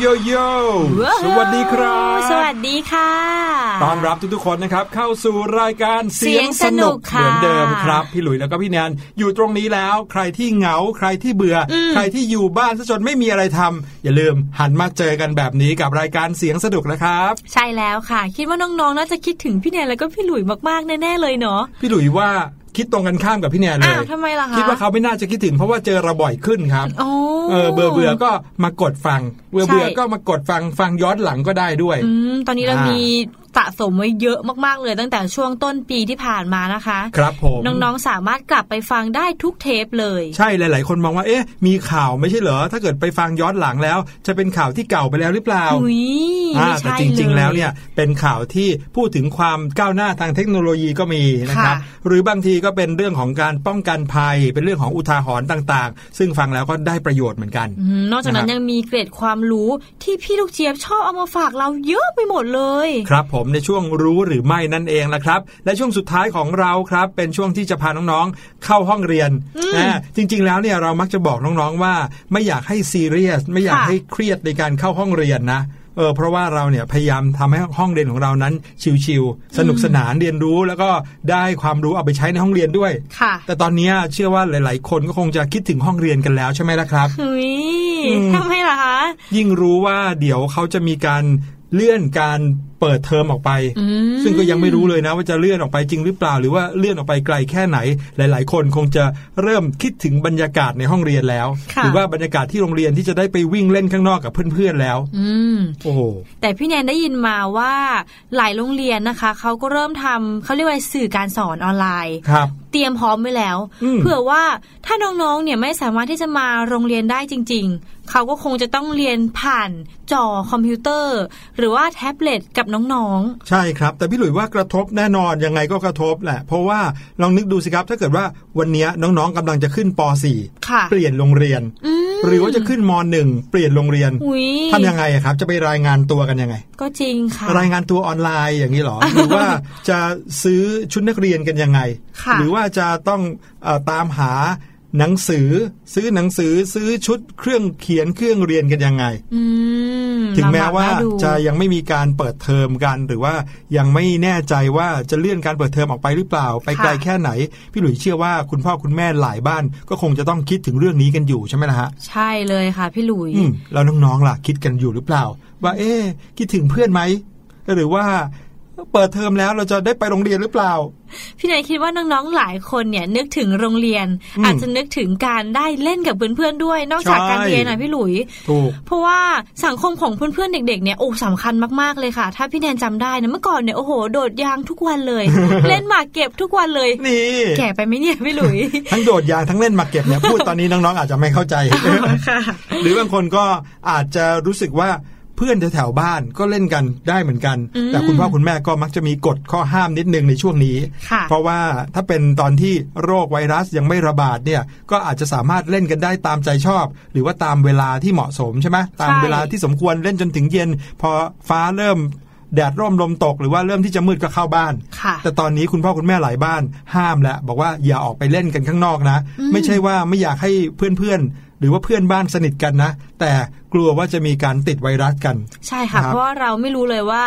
โยโย่ว้าวสวัสดีครับ สวัสดีค่ะต้อนรับทุกๆคนนะครับ เข้าสู่รายการเสียงสนุกเหค่ะมือนเดิมครับ พี่หลุยแล้วก็พี่แนนอยู่ตรงนี้แล้ว ใครที่เหงาใครที่เบื่ออมใครที่อยู่บ้านซะจนไม่มีอะไรทำอย่าลืมหันมาเจอกันแบบนี้กับรายการเสียงสนุกนะครับ ใช่แล้วค่ะ คิดว่าน้องๆน่าจะคิดถึงพี่แนนแล้วก็พี่หลุยมากๆแน่ๆเลยเนาะพี่หลุยว่า คิดตรงกันข้ามกับพี่แนนเลอ้าวยทำไมล่ะคะคิดว่าเขาไม่น่าจะคิดถึงเพราะว่าเจอเราบ่อยขึ้นครับโอ้เออเบื่อเบื่อก็มากดฟังเบื่อเบื่อใช่ก็มากดฟังฟังย้อนหลังก็ได้ด้วยอืมตอนนี้เราอ่ามีมี สะสมไว้เยอะมากๆเลยตั้งแต่ช่วงต้นปีที่ผ่านมานะคะ ครับผมน้องๆสามารถกลับไปฟังได้ทุกเทปเลย ใช่หลาย ๆ คนมองว่าเอ๊ะ มีข่าวไม่ใช่เหรอ ถ้าเกิดไปฟังย้อนหลังแล้ว จะเป็นข่าวที่เก่าไปแล้วหรือเปล่าอุ้ยอ่าไม่แต่ใช่จริงๆลแล้วเนี่ยเป็นข่าวที่พูดถึงความก้าวหน้าทางเทคโนโลยีก็มีนะครับค่ะหรือบางทีก็เป็นเรื่องของการป้องกันภัย เป็นเรื่องของอุทาหรณ์ต่างๆ ซึ่งฟังแล้วก็ได้ประโยชน์เหมือนกันอืมนอกจากนั้นนะครับยังมีเกร็ดความรู้ที่พี่ลูกเจี๊ยบชอบเอามาฝากเราเยอะไปหมดเลย ครับผมในช่วงรู้หรือไม่นั่นเองละครับ และช่วงสุดท้ายของเราครับ เป็นช่วงที่จะพาน้องๆ เข้าห้องเรียนอ่าจริง ๆ แล้วเนี่ยเรามักจะบอกน้องๆว่า ไม่อยากให้ซีเรียสไม่อยากค่ะให้เครียดในการเข้าห้องเรียนนะเออเพราะว่าเราเนี่ยพยายามทำให้ห้องเรียนของเรานั้นชิวๆสนุกสนานเรียนรู้แล้วก็ได้ความรู้เอาไปใช้ในห้องเรียนด้วยค่ะ แต่ตอนเนี้ยเชื่อว่าหลาย ๆ คนก็คงจะคิดถึงห้องเรียนกันแล้วใช่ไหมล่ะครับเฮ้ยอืมทำไมล่ะคะยิ่งรู้ว่าเดี๋ยวเขาจะมีการ เลื่อนการเปิดเทอมออกไปอืมซึ่งก็ยังไม่รู้เลยนะ ว่าจะเลื่อนออกไปจริงหรือเปล่า หรือว่าเลื่อนออกไปไกลแค่ไหน หลาย ๆ คนคงจะเริ่มคิดถึงบรรยากาศในห้องเรียนแล้วค่ะหรือว่าบรรยากาศที่โรงเรียนที่จะได้ไปวิ่งเล่นข้างนอกกับเพื่อน ๆ แล้วอืมโอ้โหแต่พี่แนนได้ยินมาว่าหลายโรงเรียนนะคะเขาก็เริ่มทำเขาเรียกว่าสื่อการสอนออนไลน์ครับเตรียมพร้อมไว้แล้วอืมเผื่อว่าถ้าน้องๆ เนี่ยไม่สามารถที่จะมาโรงเรียนได้จริง ๆ เขาก็คงจะต้องเรียนผ่านจอคอมพิวเตอร์ หรือว่าแท็บเล็ตกับน้องใช่ครับ แต่พี่หลุยว่ากระทบแน่นอนยังไงก็กระทบแหละ เพราะว่าลองนึกดูสิครับ ถ้าเกิดว่าวันนี้น้องๆกำลังจะขึ้นปๆค่ะ .4 เปลี่ยนโรงเรียนอืม หรือว่าจะขึ้นม .1 เปลี่ยนโรงเรียนอุ้ยทำยังไงอะครับ จะไปรายงานตัวกันยังไง ก็จริงค่ะ รายงานตัวออนไลน์อย่างนี้เหรอ หรือว่าจะซื้อชุดนักเรียนกันยังไงค่ะหรือว่าจะต้องเออตามหา หนังสือซื้อหนังสือซื้อชุดเครื่องเขียนเครื่องเรียนกันยังไงอืมถึงแม้ว่าลำบกน่ดูจะยังไม่มีการเปิดเทอมกัน หรือว่ายังไม่แน่ใจว่าจะเลื่อนการเปิดเทอมออกไปหรือเปล่า ไปไกลแค่ไหน พี่หลุยเชื่อว่าคุณพ่อคุณแม่หลายบ้าน ก็คงจะต้องคิดถึงเรื่องนี้กันอยู่ใช่ไหมล่ะฮะใช่เลยค่ะพี่หลุยอืมแล้วน้องๆล่ะคิดกันอยู่หรือเปล่า ว่าเอ๊ะคิดถึงเพื่อนไหมหรือว่า เปิดเทอมแล้วเราจะได้ไปโรงเรียนหรือเปล่า พี่นายคิดว่าน้องๆหลายคนเนี่ยนึกถึงโรงเรียนอืมอาจจะนึกถึงการได้เล่นกับเพื่อนๆด้วย นอกจากใช่การเรียนนะพี่หลุยถูกเพราะว่าสังคมของเพื่อนๆเด็กๆเนี่ยโอ้สำคัญมากๆเลยค่ะ ถ้าพี่แนนจำได้นะเมื่อก่อนเนี่ยโอ้โหโดดยางทุกวันเลย เล่นหมากเก็บทุกวันเลยนี่แก่ไปไหมเนี่ยพี่หลุย ทั้งโดดยางทั้งเล่นหมากเก็บเนี่ยพูดตอนนี้น้องๆอาจจะไม่เข้าใจค่ะหรือบางคนก็อาจจะรู้สึกว่า เพื่อนแถวๆบ้านก็เล่นกันได้เหมือนกันอืมแต่คุณพ่อคุณแม่ก็มักจะมีกฎข้อห้ามนิดนึงในช่วงนี้ค่ะเพราะว่าถ้าเป็นตอนที่โรคไวรัสยังไม่ระบาดเนี่ยก็อาจจะสามารถเล่นกันได้ตามใจชอบ หรือว่าตามเวลาที่เหมาะสมใช่ไหมตามเวลาที่สมควรเล่นจนถึงเย็น พอฟ้าเริ่มแดดร่มลมตกหรือว่าเริ่มที่จะมืดก็เข้าบ้านค่ะแต่ตอนนี้คุณพ่อคุณแม่หลายบ้านห้ามแล้วบอกว่าอย่าออกไปเล่นกันข้างนอกนะอืมไม่ใช่ว่าไม่อยากให้เพื่อนๆ หรือว่าเพื่อนบ้านสนิทกันนะ แต่กลัวว่าจะมีการติดไวรัสกัน ใช่ค่ะครับเพราะว่าเราไม่รู้เลยว่า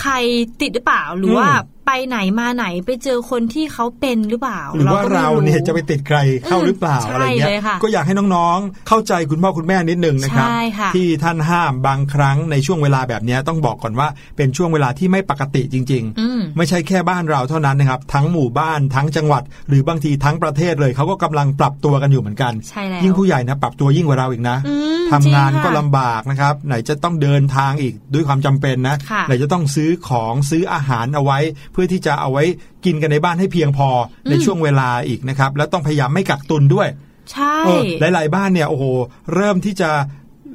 ใครติดหรือเปล่าหรืออมว่าไปไหนมาไหนไปเจอคนที่เขาเป็นหรือเปล่า หรือว่าก็ไม่เราเนี่ยจะไปติดใครเข้าหรือเปล่าอืมอะไรเงี้ใช่เลยค่ะก็อยากให้น้องๆ เข้าใจคุณพ่อคุณแม่นิดนึงนะครับใช่ค่ะที่ท่านห้ามบางครั้งในช่วงเวลาแบบนี้ต้องบอกก่อนว่าเป็นช่วงเวลาที่ไม่ปกติจริงๆอืมไม่ใช่แค่บ้านเราเท่านั้นนะครับ ทั้งหมู่บ้านทั้งจังหวัด หรือบางทีทั้งประเทศเลยเขาก็กำลังปรับตัวกันอยู่เหมือนกันใช่แล้วยิ่งผู้ใหญ่นะปรับตัวยิ่งกว่าเราอีกนะอืมทำงานจริก็ค่ะลำบากนะครับ ไหนจะต้องเดินทางอีกด้วยความจำเป็นนะค่ะไหนจะต้องซื้อของซื้ออาหารเอาไว้เพื่อที่จะเอาไว้กินกันในบ้านให้เพียงพออในช่วงเวลาอีกนะครับ แล้วต้องพยายามไม่กักตุนด้วย ใช่เออหลาย ๆ บ้านเนี่ยโอ้โหเริ่มที่จะ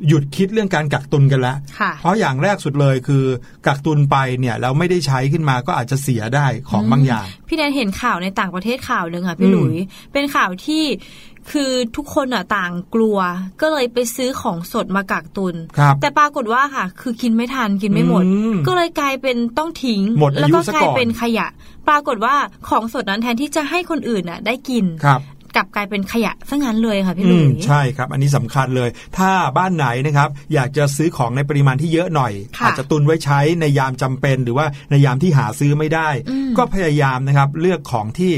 หยุดคิดเรื่องการกักตุนกันแล้วค่ะเพราะอย่างแรกสุดเลยคือกักตุนไปเนี่ยแล้วไม่ได้ใช้ขึ้นมาก็อาจจะเสียได้ของบางอย่าง พี่แนนเห็นข่าวในต่างประเทศข่าวหนึ่งค่ะพี่อืมหลุย เป็นข่าวที่ คือทุกคนอะต่างกลัว ก็เลยไปซื้อของสดมากักตุนครับแต่ปรากฏว่าค่ะ คือกินไม่ทันกินไม่หมดอืมก็เลยกลายเป็นต้องทิ้งหมดอายุแล้วก็ซะกลายก่อนเป็นขยะ ปรากฏว่าของสดนั้นแทนที่จะให้คนอื่นน่ะ ได้กินครับกลับกลายเป็นขยะซะงั้นเลยค่ะพี่หลุอืยมใช่ครับ อันนี้สำคัญเลย ถ้าบ้านไหนนะครับ อยากจะซื้อของในปริมาณที่เยอะหน่อยค่ะอาจจะตุนไว้ใช้ในยามจำเป็น หรือว่าในยามที่หาซื้อไม่ได้อืมก็พยายามนะครับ เลือกของที่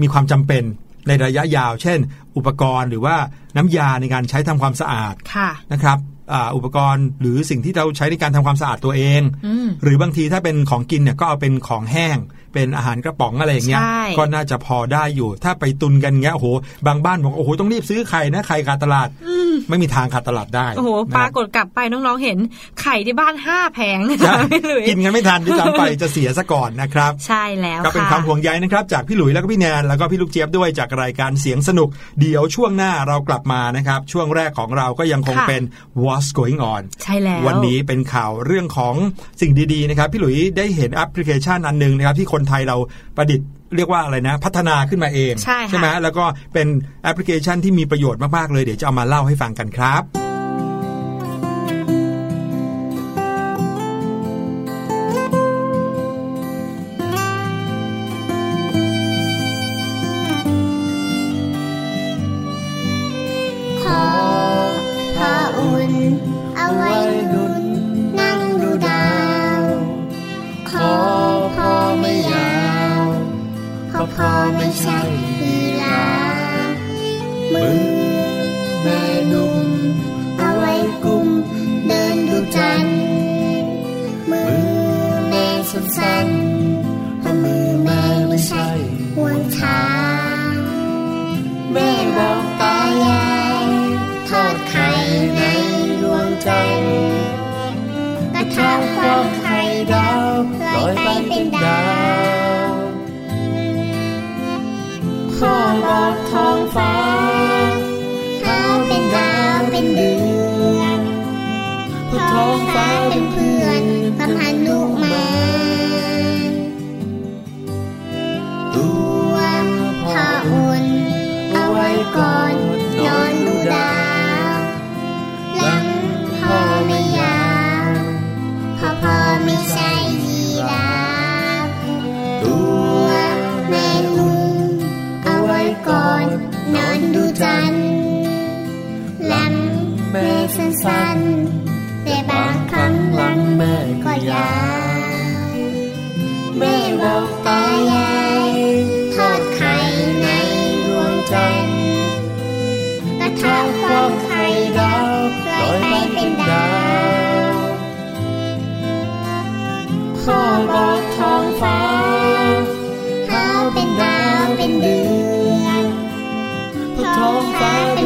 มีความจำเป็น ในระยะยาว เช่น อุปกรณ์หรือว่าน้ำยาในการใช้ทำความสะอาดค่ะนะครับอ่าอุปกรณ์หรือสิ่งที่เราใช้ในการทำความสะอาดตัวเองอืมหรือบางทีถ้าเป็นของกินเนี่ยก็เอาเป็นของแห้ง เป็นอาหารกระป๋องอะไรอย่างเงี้ยใช่ก็น่าจะพอได้อยู่ ถ้าไปตุนกันเงี้ยโอ้โหบางบ้านบอกโอ้โหต้องรีบซื้อไข่นะไข่ขาดตลาด ไม่มีทางขาดตลาดได้โอ้โหนะปรากฏกลับไปน้องๆเห็นไข่ที่บ้านห้าแผงใช่พี่หลุยกินกันไม่ทันที่ซ้ำไปจะเสียซะก่อนนะครับ ใช่แล้วก็เป็นค่ะความห่วงใยนะครับ จากพี่หลุยแล้วก็พี่แนนแล้วก็พี่ลูกเจี๊ยบด้วยจากรายการเสียงสนุก เดี๋ยวช่วงหน้าเรากลับมานะครับ ช่วงแรกของเราก็ยังคงค่ะเป็น What's Going On ใช่แล้ววันนี้เป็นข่าวเรื่องของสิ่งดีๆนะครับ พี่หลุยได้เห็นแอปพลิเคชันอันหนึงนะครับ ที่คนไทยเราประดิษฐ์ เรียกว่าอะไรนะ พัฒนาขึ้นมาเอง ใช่ค่ะไหมแล้วก็เป็นแอปพลิเคชันที่มีประโยชน์มาก ๆ เลยเดี๋ยวจะเอามาเล่าให้ฟังกันครับ อบกท้องฟ้า อนดูจันทร์หลังแม่สั้นๆะ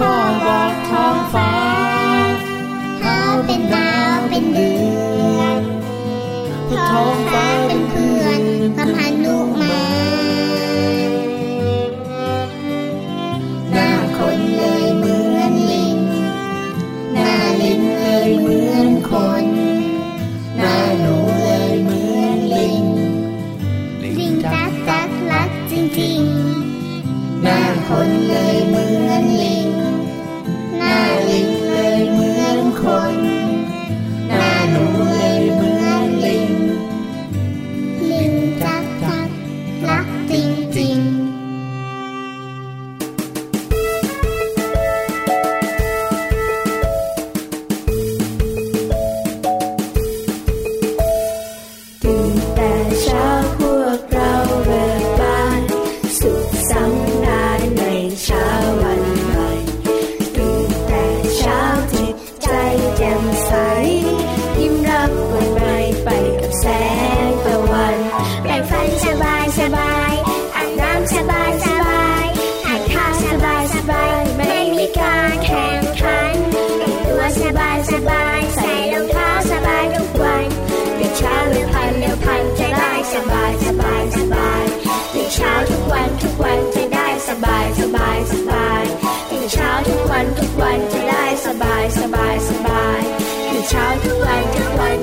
พ่อบอกท้องฟ้าเขาเป็นดาวเป็นเดือนท้องฟ้าเป็น บายสบายสบายคือเช้าทุกวันทุกวัน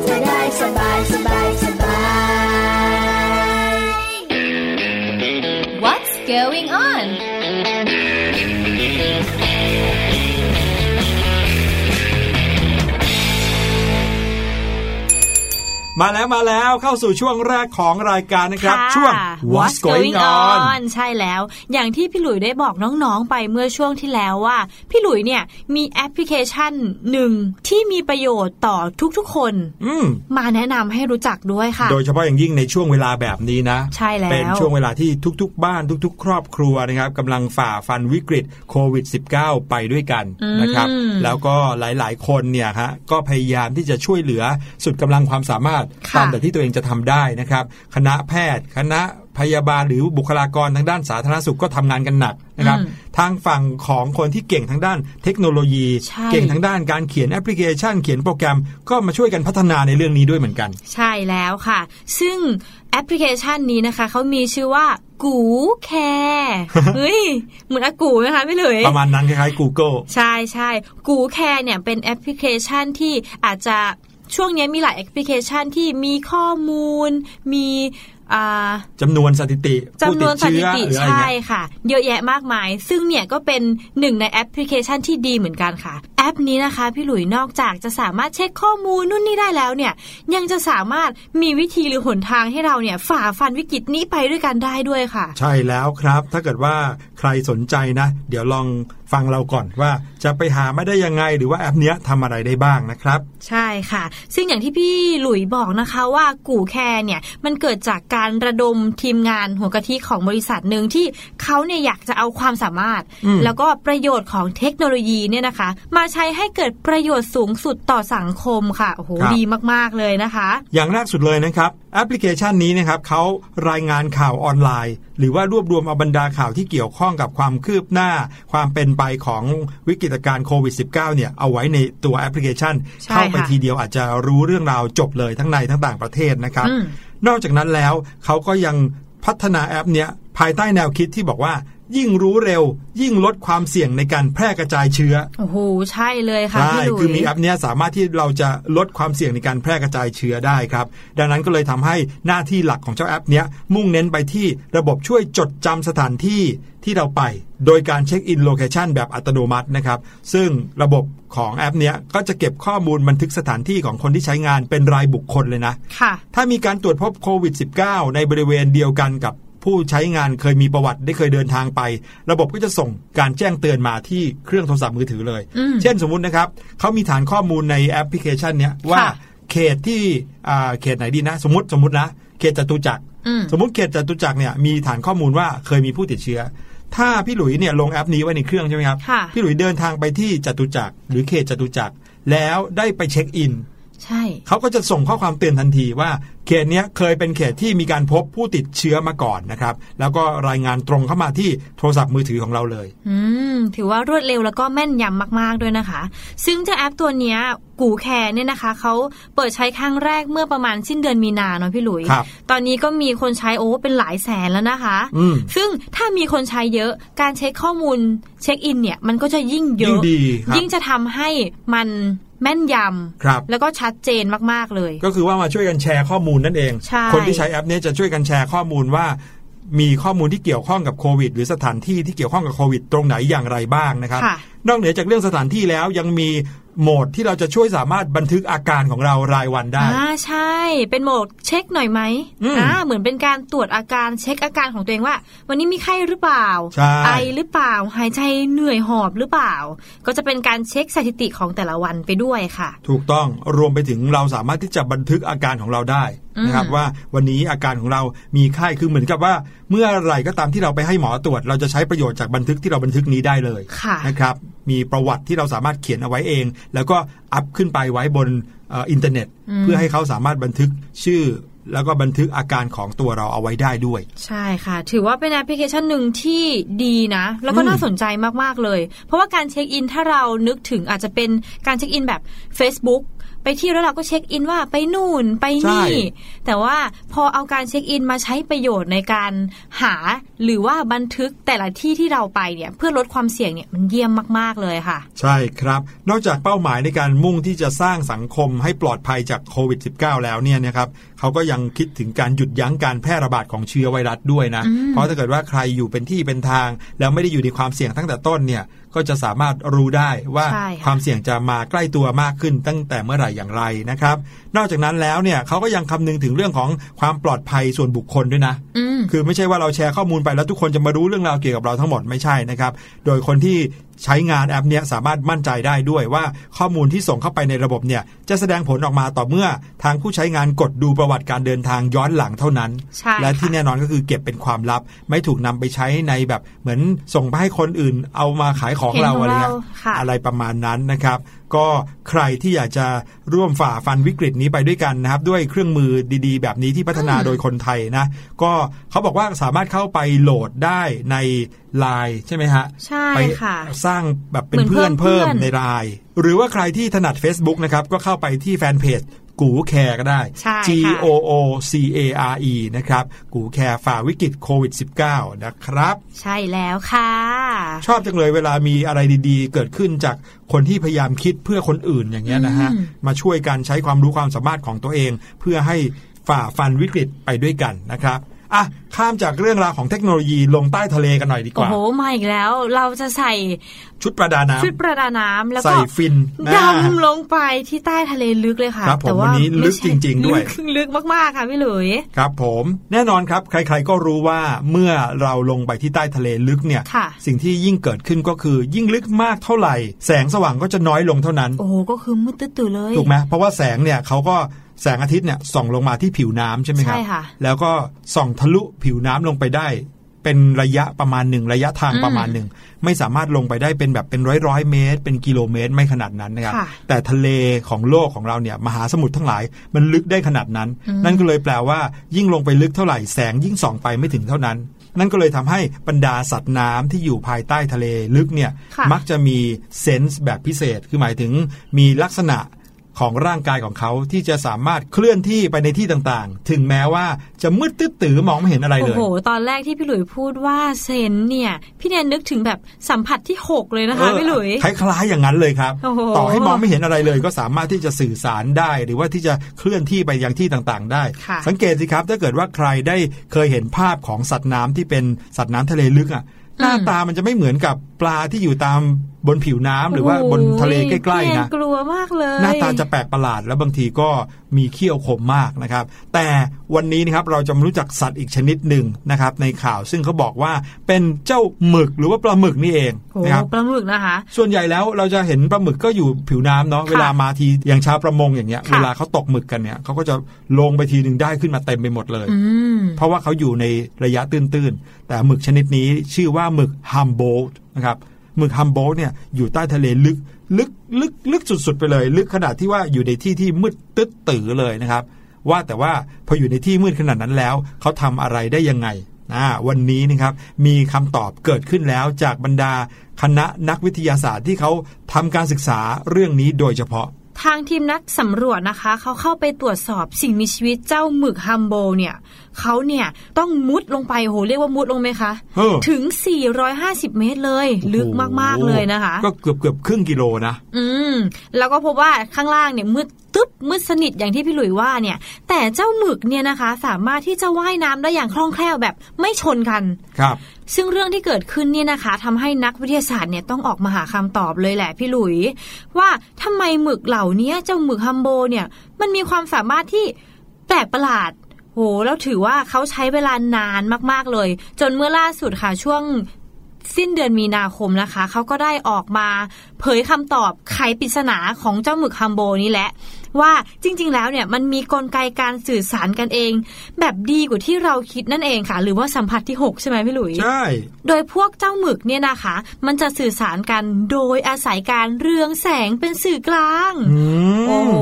มาแล้วมาแล้วเข้าสู่ช่วงแรกของรายการนะครับค่ะช่วง What's Going On ใช่แล้ว อย่างที่พี่หลุยได้บอกน้องๆไปเมื่อช่วงที่แล้วว่า พี่หลุยเนี่ยมีแอปพลิเคชันหนึ่งที่มีประโยชน์ต่อทุกๆ คนอืมมาแนะนำให้รู้จักด้วยค่ะ โดยเฉพาะอย่างยิ่งในช่วงเวลาแบบนี้นะ ใช่แล้วเป็นช่วงเวลาที่ทุกๆ บ้านทุก ๆ ครอบครัวนะครับกำลังฝ่าฟันวิกฤตโควิด -19 ไปด้วยกันนะครับอืมแล้วก็หลายๆ คนเนี่ยฮะก็พยายามที่จะช่วยเหลือสุดกำลังความสามารถค่ะตามแต่ที่ตัวเองจะทำได้นะครับ คณะแพทย์ คณะพยาบาลหรือบุคลากรทางด้านสาธารณสุขก็ทำงานกันหนักนะครับอืมทางฝั่งของคนที่เก่งทางด้านเทคโนโลยีใช่เก่งทางด้านการเขียนแอปพลิเคชัน เขียนโปรแกรมก็มาช่วยกันพัฒนาในเรื่องนี้ด้วยเหมือนกัน ใช่แล้วค่ะ ซึ่งแอปพลิเคชันนี้นะคะเขามีชื่อว่ากูแคร์เฮ้ย เหมือนอากูไหมคะพี่หลุยประมาณนั้นคล้ายๆ Google ใช่ใช่กูแคร์เนี่ยเป็นแอปพลิเคชันที่อาจจะ ช่วงนี้มีหลายแอปพลิเคชันที่มีข้อมูล มีอ่าจำนวนสถิติผู้ติดเชื้อ จำนวนสถิติหรืออะไรใช่เงี้ยค่ะ เยอะแยะมากมาย ซึ่งเนี่ยก็เป็นหนึ่งในแอปพลิเคชันที่ดีเหมือนกันค่ะ แอปนี้นะคะ พี่หลุยนอกจากจะสามารถเช็คข้อมูลนู่นนี่ได้แล้วเนี่ย ยังจะสามารถมีวิธีหรือหนทางให้เราเนี่ยฝ่าฟันวิกฤตนี้ไปด้วยกันได้ด้วยค่ะ ใช่แล้วครับ ถ้าเกิดว่าใครสนใจนะ เดี๋ยวลองฟังเราก่อนว่าจะไปหาไม่ได้ยังไงหรือว่าแอปเนี้ยทำอะไรได้บ้างนะครับ ใช่ค่ะ ซึ่งอย่างที่พี่หลุยบอกนะคะว่ากู่แคร์เนี่ยมันเกิดจากการระดมทีมงานหัวกะทิของบริษัทหนึ่งที่เขาเนี่ยอยากจะเอาความสามารถอืมแล้วก็ประโยชน์ของเทคโนโลยีเนี่ยนะคะ มาใช้ให้เกิดประโยชน์สูงสุดต่อสังคมค่ะโอ้โหดีมากๆเลยนะคะ อย่างแรกสุดเลยนะครับแอปพลิเคชันนี้นะครับเขารายงานข่าวออนไลน์ หรือว่ารวบรวมเอาบรรดาข่าวที่เกี่ยวข้องกับความคืบหน้า ความเป็นไปของวิกฤตการณ์โควิด -19 เนี่ยเอาไว้ในตัวแอปพลิเคชันใช่เข้าไปค่ะทีเดียวอาจจะรู้เรื่องราวจบเลยทั้งในทั้งต่างประเทศนะครับอืมนอกจากนั้นแล้วเขาก็ยังพัฒนาแอปเนี้ยภายใต้แนวคิดที่บอกว่า ยิ่งรู้เร็ว ยิ่งลดความเสี่ยงในการแพร่กระจายเชื้อโอ้โหใช่เลยค่ะใช่พี่หลุยคือมีแอปเนี้ยสามารถที่เราจะลดความเสี่ยงในการแพร่กระจายเชื้อได้ครับ ดังนั้นก็เลยทำให้หน้าที่หลักของเจ้าแอปเนี้ยมุ่งเน้นไปที่ระบบช่วยจดจำสถานที่ที่เราไป โดยการเช็คอิน location แบบอัตโนมัตินะครับซึ่งระบบของแอปเนี้ยก็จะเก็บข้อมูลบันทึกสถานที่ของคนที่ใช้งานเป็นรายบุคคลเลยนะค่ะถ้ามีการตรวจพบโควิด -19 ในบริเวณเดียวกันกับ ผู้ใช้งานเคยมีประวัติได้เคยเดินทางไป ระบบก็จะส่งการแจ้งเตือนมาที่เครื่องโทรศัพท์มือถือเลยอืมเช่นสมมุตินะครับเขามีฐานข้อมูลในแอปพลิเคชันเนี้ยว่าค่ะเขตที่อ่าเขตไหนดีนะ สมมติสมมตินะเขตจตุจักรอืมสมมติเขตจตุจักรเนี่ยมีฐานข้อมูลว่าเคยมีผู้ติดเชื้อ ถ้าพี่หลุยเนี่ยลงแอปนี้ไว้ในเครื่องใช่ไหมครับค่ะพี่หลุยเดินทางไปที่จตุจักรหรือเขตจตุจักรแล้วได้ไปเช็คอิน ใช่เขาก็จะส่งข้อความเตือนทันทีว่า เขตเนี้ยเคยเป็นเขตที่มีการพบผู้ติดเชื้อมาก่อนนะครับ แล้วก็รายงานตรงเข้ามาที่โทรศัพท์มือถือของเราเลย อืมถือว่ารวดเร็วแล้วก็แม่นยำมากๆด้วยนะคะ ซึ่งเจ้าแอปตัวเนี้ยกูแคร์เนี่ยนะคะเขาเปิดใช้ครั้งแรกเมื่อประมาณสิ้นเดือนมีนาเนาะพี่หลุยครับตอนนี้ก็มีคนใช้โอ้เป็นหลายแสนแล้วนะคะอืมซึ่งถ้ามีคนใช้เยอะการเช็คข้อมูลเช็คอินเนี่ยมันก็จะยิ่งเยยิ่งอะดีครับยิ่งจะทำให้มัน แม่นยครับำแล้วก็ชัดเจนมากๆเลย ก็คือว่ามาช่วยกันแชร์ข้อมูลนั่นเองใช่คนที่ใช้แอปเนี้จะช่วยกันแชร์ข้อมูลว่ามีข้อมูลที่เกี่ยวข้องกับโควิด หรือสถานที่ที่เกี่ยวข้องกับโควิด ตรงไหนอย่างไรบ้างนะครับค่ะนอกเหนือจากเรื่องสถานที่แล้วยังมี โหมดที่เราจะช่วยสามารถบันทึกอาการของเรารายวันได้อ่าใช่ เป็นโหมดเช็คหน่อยไหมอืมอ่าเหมือนเป็นการตรวจอาการเช็คอาการของตัวเองว่า วันนี้มีไข้หรือเปล่าใช่ไอหรือเปล่า หายใจเหนื่อยหอบหรือเปล่า ก็จะเป็นการเช็คสถิติของแต่ละวันไปด้วยค่ะ ถูกต้องรวมไปถึงเราสามารถที่จะบันทึกอาการของเราได้ นะครับอืมว่าวันนี้อาการของเรามีไข้คือเหมือนกับว่า เมื่อไหร่ก็ตามที่เราไปให้หมอตรวจ เราจะใช้ประโยชน์จากบันทึกที่เราบันทึกนี้ได้เลยค่ะนะครับมีประวัติที่เราสามารถเขียนเอาไว้เอง แล้วก็อัพขึ้นไปไว้บนเอ่ออินเทอร์เน็ตอืมเพื่อให้เขาสามารถบันทึกชื่อแล้วก็บันทึกอาการของตัวเราเอาไว้ได้ด้วย ใช่ค่ะ ถือว่าเป็นแอปพลิเคชันหนึ่งที่ดีนะ แล้วก็อืมน่าสนใจมาก ๆ เลย เพราะว่าการเช็คอินถ้าเรานึกถึงอาจจะเป็นการเช็คอินแบบ Facebook ไปเที่ยวแล้วเราก็เช็คอินว่าไปนู่นไปนี่ แต่ว่าพอเอาการเช็คอินมาใช้ประโยชน์ในการหาหรือว่าบันทึกแต่ละที่ที่เราไปเนี่ยเพื่อลดความเสี่ยงเนี่ยมันเยี่ยมมาก ๆเลยค่ะ ใช่ครับ นอกจากเป้าหมายในการมุ่งที่จะสร้างสังคมให้ปลอดภัยจากโควิด -19 แล้วเนี่ยนะครับเขาก็ยังคิดถึงการหยุดยั้งการแพร่ระบาดของเชื้อไวรัสด้วยนะอืมเพราะถ้าเกิดว่าใครอยู่เป็นที่เป็นทาง แล้วไม่ได้อยู่ในความเสี่ยงตั้งแต่ต้นเนี่ย ก็ก็จะสามารถรู้ได้ว่าใช่ค่ะความเสี่ยงจะมาใกล้ตัวมากขึ้นตั้งแต่เมื่อไหร่อย่างไรนะครับ นอกจากนั้นแล้วเนี่ยเขาก็ยังคำนึงถึงเรื่องของความปลอดภัยส่วนบุคคลด้วยนะอืมคือไม่ใช่ว่าเราแชร์ข้อมูลไปแล้วทุกคนจะมารู้เรื่องราวเกี่ยวกับเราทั้งหมดไม่ใช่นะครับ โดยคนที่ ใช้งานแอปเนี้ยสามารถมั่นใจได้ด้วยว่าข้อมูลที่ส่งเข้าไปในระบบเนี่ยจะแสดงผลออกมาต่อเมื่อทางผู้ใช้งานกดดูประวัติการเดินทางย้อนหลังเท่านั้นใช่และที่ค่ะแน่นอนก็คือเก็บเป็นความลับ ไม่ถูกนำไปใช้ในแบบเหมือนส่งไปให้คนอื่น เอามาขายของเห็นเราของอะไรเงี้ยเราค่ะอะไรประมาณนั้นนะครับก็ใครที่อยากจะร่วมฝ่าฟันวิกฤตนี้ไปด้วยกันนะครับ ด้วยเครื่องมือดีๆ แบบนี้ที่พัฒนาโดยคนไทยนะ ก็เขาบอกว่าสามารถเข้าไปโหลดได้ในไลน์ใช่ไหมฮะใช่ไปค่ะ สร้างแบบเป็นเหมืเพื่ออนนเพิ่เพิ่มมเพื่อนในไลน์หรือว่าใครที่ถนัด Facebook นะครับ ก็เข้าไปที่แฟนเพจ กูแคร์ก็ได้ใช่ G ค่ะ O O C A R E นะครับ กูแคร์ฝ่าวิกฤตโควิด -19 นะครับ ใช่แล้วค่ะ ชอบจังเลยเวลามีอะไรดีๆ เกิดขึ้นจากคนที่พยายามคิดเพื่อคนอื่นอย่างเงี้ยนะฮะอืมมาช่วยกันใช้ความรู้ความสามารถของตัวเอง เพื่อให้ฝ่าฟันวิกฤตไปด้วยกันนะครับ อะข้ามจากเรื่องราวของเทคโนโลยีลงใต้ทะเลกันหน่อยดีกโอ้ว่าโหมาอีกแล้ว เราจะใส่ชุดประดาน้ชุดประดาน้ำแล้วำใส่ก็ฟินนะดำลงไปที่ใต้ทะเลลึกเลยค่ะครับผมแต่ว่าวันนี้ลึกไม่ใช่จริง ๆ ด้วยลึกลึกมากๆค่ะพี่หลุยครับ ผมแน่นอนครับ ใคร ๆ ก็รู้ว่าเมื่อเราลงไปที่ใต้ทะเลลึกเนี่ยค่ะสิ่งที่ยิ่งเกิดขึ้นก็คือยิ่งลึกมากเท่าไหร่ แสงสว่างก็จะน้อยลงเท่านั้น โอ้โหก็คือมืดตื้อๆเลยถูกไหมเพราะว่าแสงเนี่ยเขาก็ แสงอาทิตย์เนี่ยส่องลงมาที่ผิวน้ำใช่ไหมครับใช่ค่ะแล้วก็ส่องทะลุผิวน้ำลงไปได้ เป็นระยะประมาณหนึ่งระยะทางอืมประมาณหนึ่งไม่สามารถลงไปได้เป็นแบบเป็นร้อยร้อยๆเมตร เป็นกิโลเมตรไม่ขนาดนั้นนะครับค่ะแต่ทะเลของโลกของเราเนี่ยมหาสมุทรทั้งหลายมันลึกได้ขนาดนั้นอืมนั่นก็เลยแปลว่า ยิ่งลงไปลึกเท่าไหร่แสงยิ่งส่องไปไม่ถึงเท่านั้นนั่นก็เลยทำให้บรรดาสัตว์น้ำที่อยู่ภายใต้ทะเลลึกเนี่ยค่ะมักจะมีเซนส์แบบพิเศษ คือหมายถึงมีลักษณะ ของร่างกายของเขาที่จะสามารถเคลื่อนที่ไปในที่ต่างๆ ถึงแม้ว่าจะมืดตื้อตือมองไม่เห็นอะไรโอ้เลยโห ตอนแรกที่พี่หลุยพูดว่าเซนเนี่ย พี่แนนนึกถึงแบบสัมผัสที่หกเลยนะคะเออพี่หลุย คล้ายๆอย่างนั้นเลยครับโอ้โหต่อให้มองไม่เห็นอะไรเลย ก็สามารถที่จะสื่อสารได้ หรือว่าที่จะเคลื่อนที่ไปยังที่ต่างๆ ได้ค่ะสังเกตสิครับถ้าเกิดว่าใครได้เคยเห็นภาพของสัตว์น้ำที่เป็นสัตว์น้ำทะเลลึกอะหน้าตามันจะไม่เหมือนกับปลาที่อยู่ตาม บนผิวน้ำหรือว่าบนทะเลใกล้ๆพี่แนนะนกลัวมากเลย หน้าตาจะแปลกประหลาด แล้วบางทีก็มีเขี้ยวคมมากนะครับ แต่วันนี้นะครับเราจะมารู้จักสัตว์อีกชนิดหนึ่งนะครับ ในข่าวซึ่งเขาบอกว่าเป็นเจ้าหมึกหรือว่าปลาหมึกนี่เองโอ้โหนะครับปลาหมึกนะคะ ส่วนใหญ่แล้วเราจะเห็นปลาหมึกก็อยู่ผิวน้ำเนาะเวลามาทีอย่างชาวประมงอย่างเงี้ยค่ะเวลาเขาตกหมึกกันเนี่ยเขาก็จะลงไปทีหนึ่งได้ขึ้นมาเต็มไปหมดเลยอืมเพราะว่าเขาอยู่ในระยะตื้นๆแต่หมึกชนิดนี้ชื่อว่าหมึกฮัมโบลต์นะครับ หมึกฮัมโบล์เนี่ยอยู่ใต้ทะเลลึกลึกลึกลึกสุดๆไปเลย ลึกขนาดที่ว่าอยู่ในที่ที่มืดตึ๊ดตื่อเลยนะครับ ว่าแต่ว่าพออยู่ในที่มืดขนาดนั้นแล้วเขาทำอะไรได้ยังไงวันนี้นะครับมีคำตอบเกิดขึ้นแล้วจากบรรดาคณะนักวิทยาศาสตร์ที่เขาทำการศึกษาเรื่องนี้โดยเฉพาะทางทีมนักสำรวจนะคะ เขาเข้าไปตรวจสอบสิ่งมีชีวิตเจ้าหมึกฮัมโบเนี่ย เขาเนี่ยต้องมุดลงไปโหเรียกว่ามุดลงไหมคะเออถึง 450 เมตรเลย ลึกมากๆเลยนะคะ ก็เกือบเกือบครึ่งกิโลนะ อืม แล้วก็พบว่าข้างล่างเนี่ยมืดตึ๊บมืดสนิทอย่างที่พี่หลุยว่าเนี่ย แต่เจ้าหมึกเนี่ยนะคะ สามารถที่จะว่ายน้ำได้อย่างคล่องแคล่วแบบไม่ชนกันครับ ซึ่งเรื่องที่เกิดขึ้นเนี่ยนะคะทำให้นักวิทยาศาสตร์เนี่ยต้องออกมาหาคำตอบเลยแหละพี่หลุย ว่าทำไมหมึกเหล่านี้เจ้าหมึกฮัมโบเนี่ย มันมีความสามารถที่แปลกประหลาด โหแล้วถือว่าเขาใช้เวลานานมากๆเลย จนเมื่อล่าสุดค่ะช่วงสิ้นเดือนมีนาคมนะคะ เขาก็ได้ออกมาเผยคำตอบไขปริศนาของเจ้าหมึกฮัมโบนี้แหละ ว่าจริง ๆ แล้วเนี่ยมันมีกลไกการสื่อสารกันเอง แบบดีกว่าที่เราคิดนั่นเองค่ะ หรือว่าสัมผัสที่ 6 ใช่ไหมพี่หลุยใช่ โดยพวกเจ้าหมึกเนี่ยนะคะ มันจะสื่อสารกันโดยอาศัยการเรืองแสงเป็นสื่อกลางอืมโอ้โห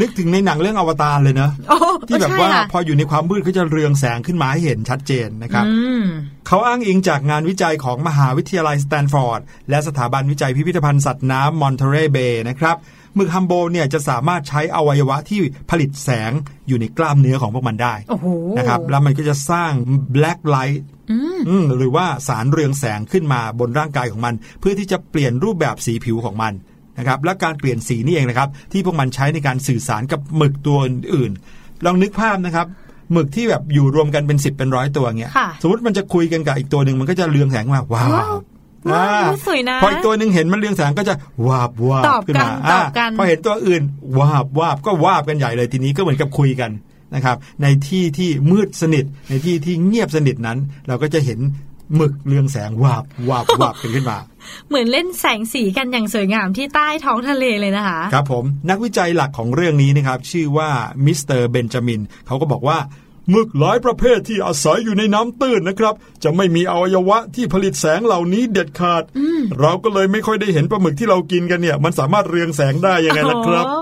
นึกถึงในหนังเรื่องอวตารเลยเนอะโอ้ที่แบบใช่ว่าค่ะพออยู่ในความมืดก็จะเรืองแสงขึ้นมาให้เห็นชัดเจนนะครับอืมเขาอ้างอิงจากงานวิจัยของมหาวิทยาลัยสแตนฟอร์ดและสถาบันวิจัยพิพิธภัณฑ์สัตว์น้ำมอนเทเรเบย์นะครับ หมึกฮัมโบเนี่ยจะสามารถใช้อวัยวะที่ผลิตแสงอยู่ในกล้ามเนื้อของพวกมันได้โอ้โหนะครับแล้วมันก็จะสร้าง black light อืมอืมหรือว่าสารเรืองแสงขึ้นมาบนร่างกายของมัน เพื่อที่จะเปลี่ยนรูปแบบสีผิวของมันนะครับและการเปลี่ยนสีนี่เองนะครับ ที่พวกมันใช้ในการสื่อสารกับหมึกตัวอื่นๆลองนึกภาพนะครับหมึกที่แบบอยู่รวมกันเป็นสิบเป็นร้อยตัวเงี้ยค่ะสมมติมันจะคุยกันกับอีกตัวหนึ่งมันก็จะเรืองแสงมาว้าวว้าวว้าวอ่า สวยนะพออีกตัวหนึ่งเห็นมันเรืองแสงก็จะวาบวาบตอบขึ้นกันมาตอบกันพอเห็นตัวอื่นวาบวาบก็วาบกันใหญ่เลยทีนี้ก็เหมือนกับคุยกันนะครับในที่ที่มืดสนิทในที่ที่เงียบสนิทนั้น เราก็จะเห็นหมึกเรืองแสงวาบวาบวาบกันขึ้นมา เหมือนเล่นแสงสีกันอย่างสวยงามที่ใต้ท้องทะเลเลยนะคะ ครับผมนักวิจัยหลักของเรื่องนี้นะครับ ชื่อว่ามิสเตอร์เบนจามินเขาก็บอกว่า หมึกหลายประเภทที่อาศัยอยู่ในน้ำตื้นนะครับ จะไม่มีอวัยวะที่ผลิตแสงเหล่านี้เด็ดขาด เราก็เลยไม่ค่อยได้เห็นปลาหมึกที่เรากินกันเนี่ย มันสามารถเรืองแสงได้ยังไงล่ะครับโอ้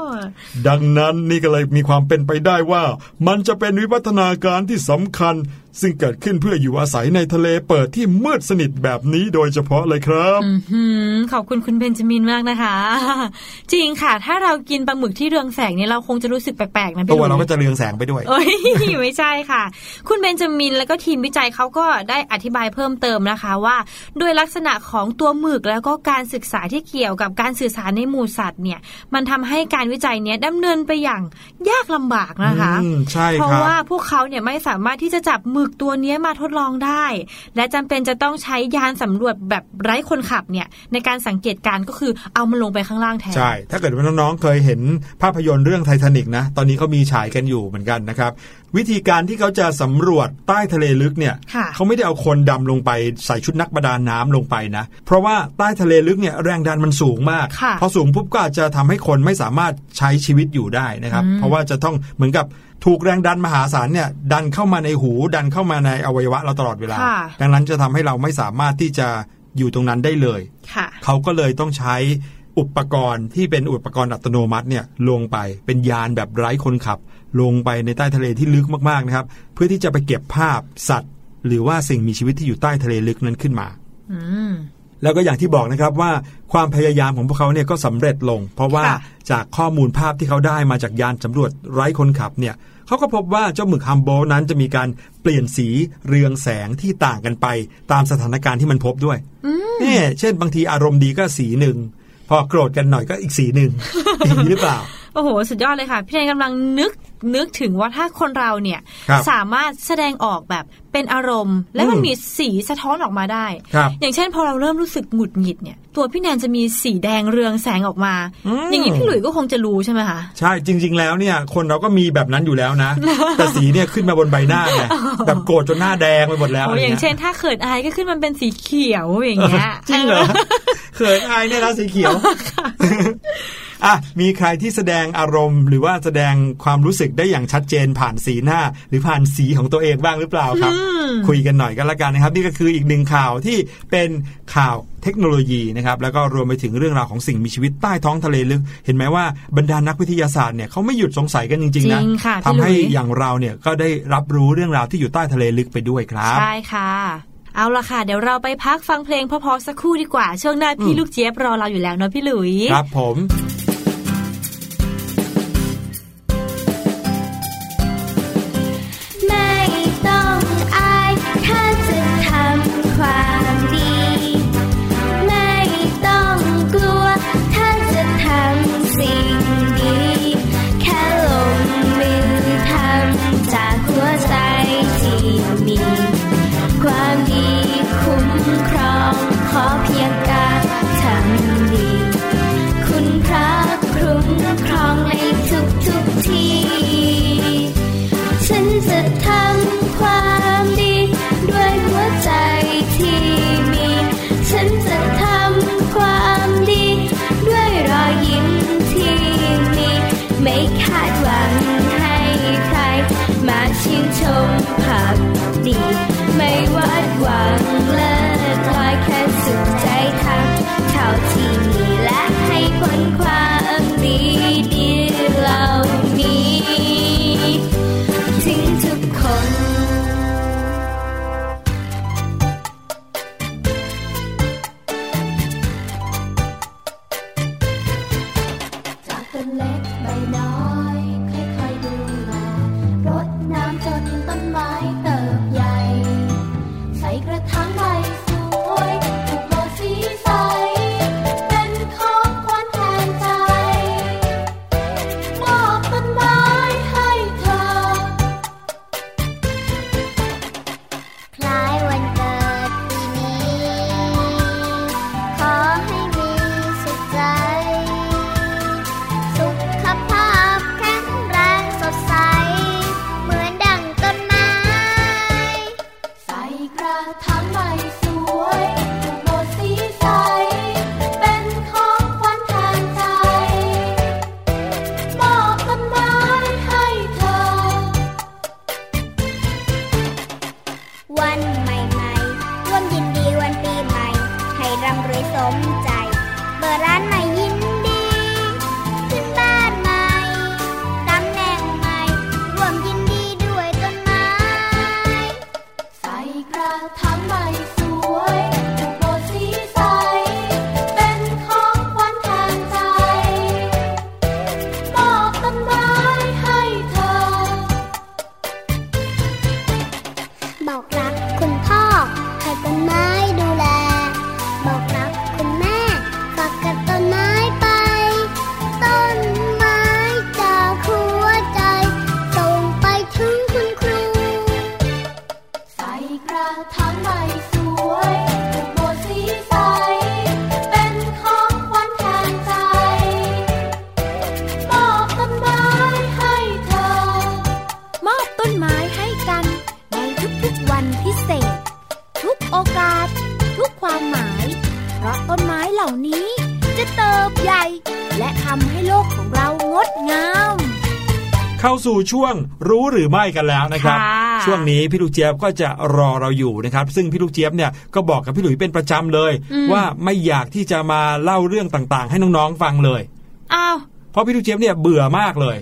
ดังนั้นนี่ก็เลยมีความเป็นไปได้ว่า มันจะเป็นวิวัฒนาการที่สำคัญ ซึ่งเกิดขึ้นเพื่ออยู่อาศัยในทะเลเปิดที่มืดสนิทแบบนี้โดยเฉพาะเลยครับอื้อหือขอบคุณคุณเบนจามินมากนะคะ จริงค่ะ ถ้าเรากินปลาหมึกที่เรืองแสงเนี่ยเราคงจะรู้สึกแปลกๆนะพี่ตัวหลุยเราก็จะเรืองแสงไปด้วยเอ้ยไม่ใช่ค่ะ คุณเบนจามินแล้วก็ทีมวิจัยเขาก็ได้อธิบายเพิ่มเติมนะคะว่าด้วยลักษณะของตัวหมึกแล้วก็การศึกษาที่เกี่ยวกับการสื่อสารในหมู่สัตว์เนี่ย มันทำให้การวิจัยเนี้ยดำเนินไปอย่างยากลำบากนะคะอืมใช่เพราะครับว่าพวกเขาเนี่ยไม่สามารถที่จะจับหมึกตัวเนี้ยมาทดลองได้ และจำเป็นจะต้องใช้ยานสำรวจแบบไร้คนขับเนี่ยในการสังเกตการณ์ก็คือเอามันลงไปข้างล่างแทน ใช่ ถ้าเกิดว่าน้องๆเคยเห็นภาพยนตร์เรื่องไททานิกนะ ตอนนี้เขามีฉายกันอยู่เหมือนกันนะครับ วิธีการที่เขาจะสำรวจใต้ทะเลลึกเนี่ยค่ะเขาไม่ได้เอาคนดำลงไปใส่ชุดนักประดาน้ำลงไปนะ เพราะว่าใต้ทะเลลึกเนี่ยแรงดันมันสูงมากค่ะพอสูงปุ๊บก็อาจจะทำให้คนไม่สามารถใช้ชีวิตอยู่ได้นะครับ เพราะว่าจะต้องเหมือนกับ ถูกแรงดันมหาศาลเนี่ยดันเข้ามาในหูดันเข้ามาในอวัยวะเราตลอดเวลาค่ะดังนั้นจะทำให้เราไม่สามารถที่จะอยู่ตรงนั้นได้เลยค่ะเขาก็เลยต้องใช้อุปกรณ์ที่เป็นอุปกรณ์อัตโนมัติเนี่ยลงไปเป็นยานแบบไร้คนขับ ลงไปในใต้ทะเลที่ลึกมากๆนะครับ เพื่อที่จะไปเก็บภาพสัตว์ หรือว่าสิ่งมีชีวิตที่อยู่ใต้ทะเลลึกนั้นขึ้นมาอืมแล้วก็อย่างที่บอกนะครับว่าความพยายามของพวกเขาเนี่ยก็สำเร็จลง เพราะว่าค่ะจากข้อมูลภาพที่เขาได้มาจากยานสำรวจไร้คนขับเนี่ย เขาก็พบว่าเจ้าหมึกฮัมโบลต์นั้นจะมีการเปลี่ยนสีเรืองแสงที่ต่างกันไป ตามสถานการณ์ที่มันพบด้วยนี่เช่นบางทีอารมณ์ดีก็สีหนึ่ง พอโกรธกันหน่อยก็อีกสีหนึ่งอย่างนี้หรือเปล่า โอ้โห สุดยอดเลยค่ะ พี่แนนกำลังนึกนึกถึงว่าถ้าคนเราเนี่ยครับสามารถแสดงออกแบบเป็นอารมณ์ และมันอืมมีสีสะท้อนออกมาได้ครับอย่างเช่น พอเราเริ่มรู้สึกหงุดหงิดเนี่ย ตัวพี่แนนจะมีสีแดงเรืองแสงออกมาอืมอย่างนี้พี่หลุยส์ก็คงจะรู้ใช่ไหมคะใช่จริง ๆ แล้วเนี่ยคนเราก็มีแบบนั้นอยู่แล้วนะ แต่สีเนี่ยขึ้นมาบนใบหน้าไงแบบโกรธจนหน้าแดงไปหมดแล้วโอ้อะไรอย่างเงี้ยเช่น ถ้าเขินอายก็ขึ้นมันเป็นสีเขียวอย่างเงี้ยจริงเหรอเขินอายเนี่ยนะสีเขียว อะมีใครที่แสดงอารมณ์ หรือว่าแสดงความรู้สึกได้อย่างชัดเจนผ่านสีหน้า หรือผ่านสีของตัวเองบ้างหรือเปล่าครับ คุยกันหน่อยกันละกันนะครับ นี่ก็คืออีกหนึ่งข่าวที่เป็นข่าวเทคโนโลยีนะครับแล้วก็รวมไปถึงเรื่องราวของสิ่งมีชีวิตใต้ท้องทะเลลึก เห็นไหมว่าบรรดานักวิทยาศาสตร์เนี่ยเขาไม่หยุดสงสัยกันจริงๆนะจริงค่ะพี่ทำให้หลุยอย่างเราเนี่ยก็ได้รับรู้เรื่องราวที่อยู่ใต้ทะเลลึกไปด้วยครับใช่ค่ะเอาละค่ะ เดี๋ยวเราไปพักฟังเพลงเพอๆสักครู่ดีกว่า ช่วงหน้าพี่อืมลูกเจี๊ยบรอเราอยู่แล้วเนาะพี่หลุย ครับผมไม่ ช่วงรู้หรือไม่กันแล้วนะครับค่ะช่วงนี้พี่ลูกเจี๊ยบก็จะรอเราอยู่นะครับ ซึ่งพี่ลูกเจี๊ยบเนี่ยก็บอกกับพี่หลุยเป็นประจำเลยอืมว่าไม่อยากที่จะมาเล่าเรื่องต่างๆ ให้น้องๆฟังเลยอ้าวเพราะพี่ลูกเจี๊ยบเนี่ยเบื่อมากเลย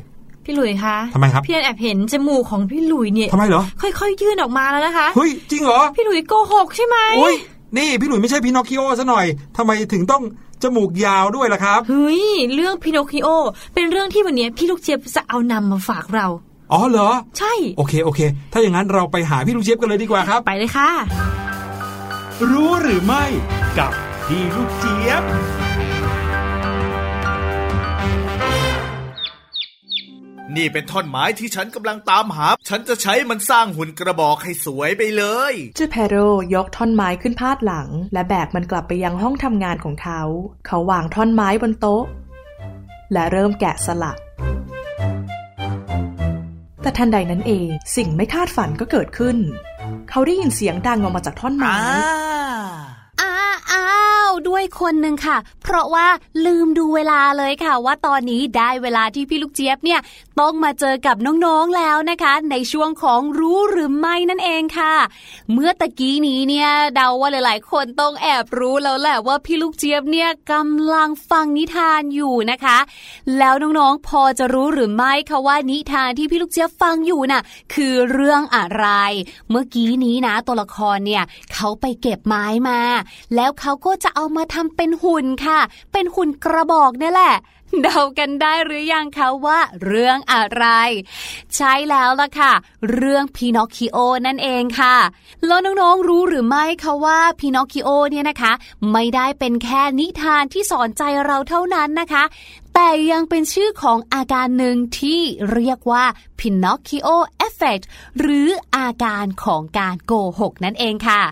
พี่หลุยคะทำไมครับพี่แอนแอบเห็นจมูกของพี่หลุยเนี่ยทำไมเหรอค่อยๆยื่นออกมาแล้วนะคะเฮ้ยจริงเหรอพี่หลุยโกหกใช่ไหมอุ้ยนี่พี่หลุยไม่ใช่พินอคคิโอซะหน่อยทำไมถึงต้อง จมูกยาวด้วยล่ะครับเฮ้ยเรื่องพินอคคิโอ เป็นเรื่องที่วันนี้พี่ลูกเจี๊ยบจะเอานำมาฝากเรา อ๋อเหรอ ใช่ โอเคโอเค ถ้าอย่างนั้นเราไปหาพี่ลูกเจี๊ยบกันเลยดีกว่าครับ ไปเลยค่ะ รู้หรือไม่กับพี่ลูกเจี๊ยบ นี่เป็นท่อนไม้ที่ฉันกำลังตามหา ฉันจะใช้มันสร้างหุ่นกระบอกให้สวยไปเลยเจ้าแพโรยกท่อนไม้ขึ้นพาดหลัง และแบกมันกลับไปยังห้องทำงานของเขา เขาวางท่อนไม้บนโต๊ะ และเริ่มแกะสลัก แต่ทันใดนั้นเองสิ่งไม่คาดฝันก็เกิดขึ้น เขาได้ยินเสียงดังออกมาจากท่อนไม้อ่าอ้าอ้าว ด้วยคนหนึ่งค่ะ เพราะว่าลืมดูเวลาเลยค่ะ ว่าตอนนี้ได้เวลาที่พี่ลูกเจี๊ยบเนี่ยต้องมาเจอกับน้องๆแล้วนะคะ ในช่วงของรู้หรือไม่นั่นเองค่ะ เมื่อตะกี้นี้เนี่ยเดาว่าหลาย ๆ คนต้องแอบรู้แล้วแหละว่าพี่ลูกเจี๊ยบเนี่ยกำลังฟังนิทานอยู่นะคะ แล้วน้องๆพอจะรู้หรือไม่คะว่านิทานที่พี่ลูกเจี๊ยบฟังอยู่น่ะ คือเรื่องอะไร เมื่อกี้นี้นะตัวละครเนี่ยเขาไปเก็บไม้มา แล้วเขาก็จะเอามาทำเป็นหุ่นค่ะ เป็นหุ่นกระบอกเนี่ยแหละ เดากันได้หรือยังคะว่า เรื่องอะไร ใช่แล้วล่ะค่ะ เรื่องพีนอคคิโอนั่นเองค่ะ แล้วน้องๆรู้หรือไม่คะว่าพีนอคคิโอเนี่ยนะคะ ไม่ได้เป็นแค่นิทานที่สอนใจเราเท่านั้นนะคะ แต่ยังเป็นชื่อของอาการหนึ่งที่เรียกว่า Pinocchio Effect หรืออาการของการโกหกนั่นเองค่ะ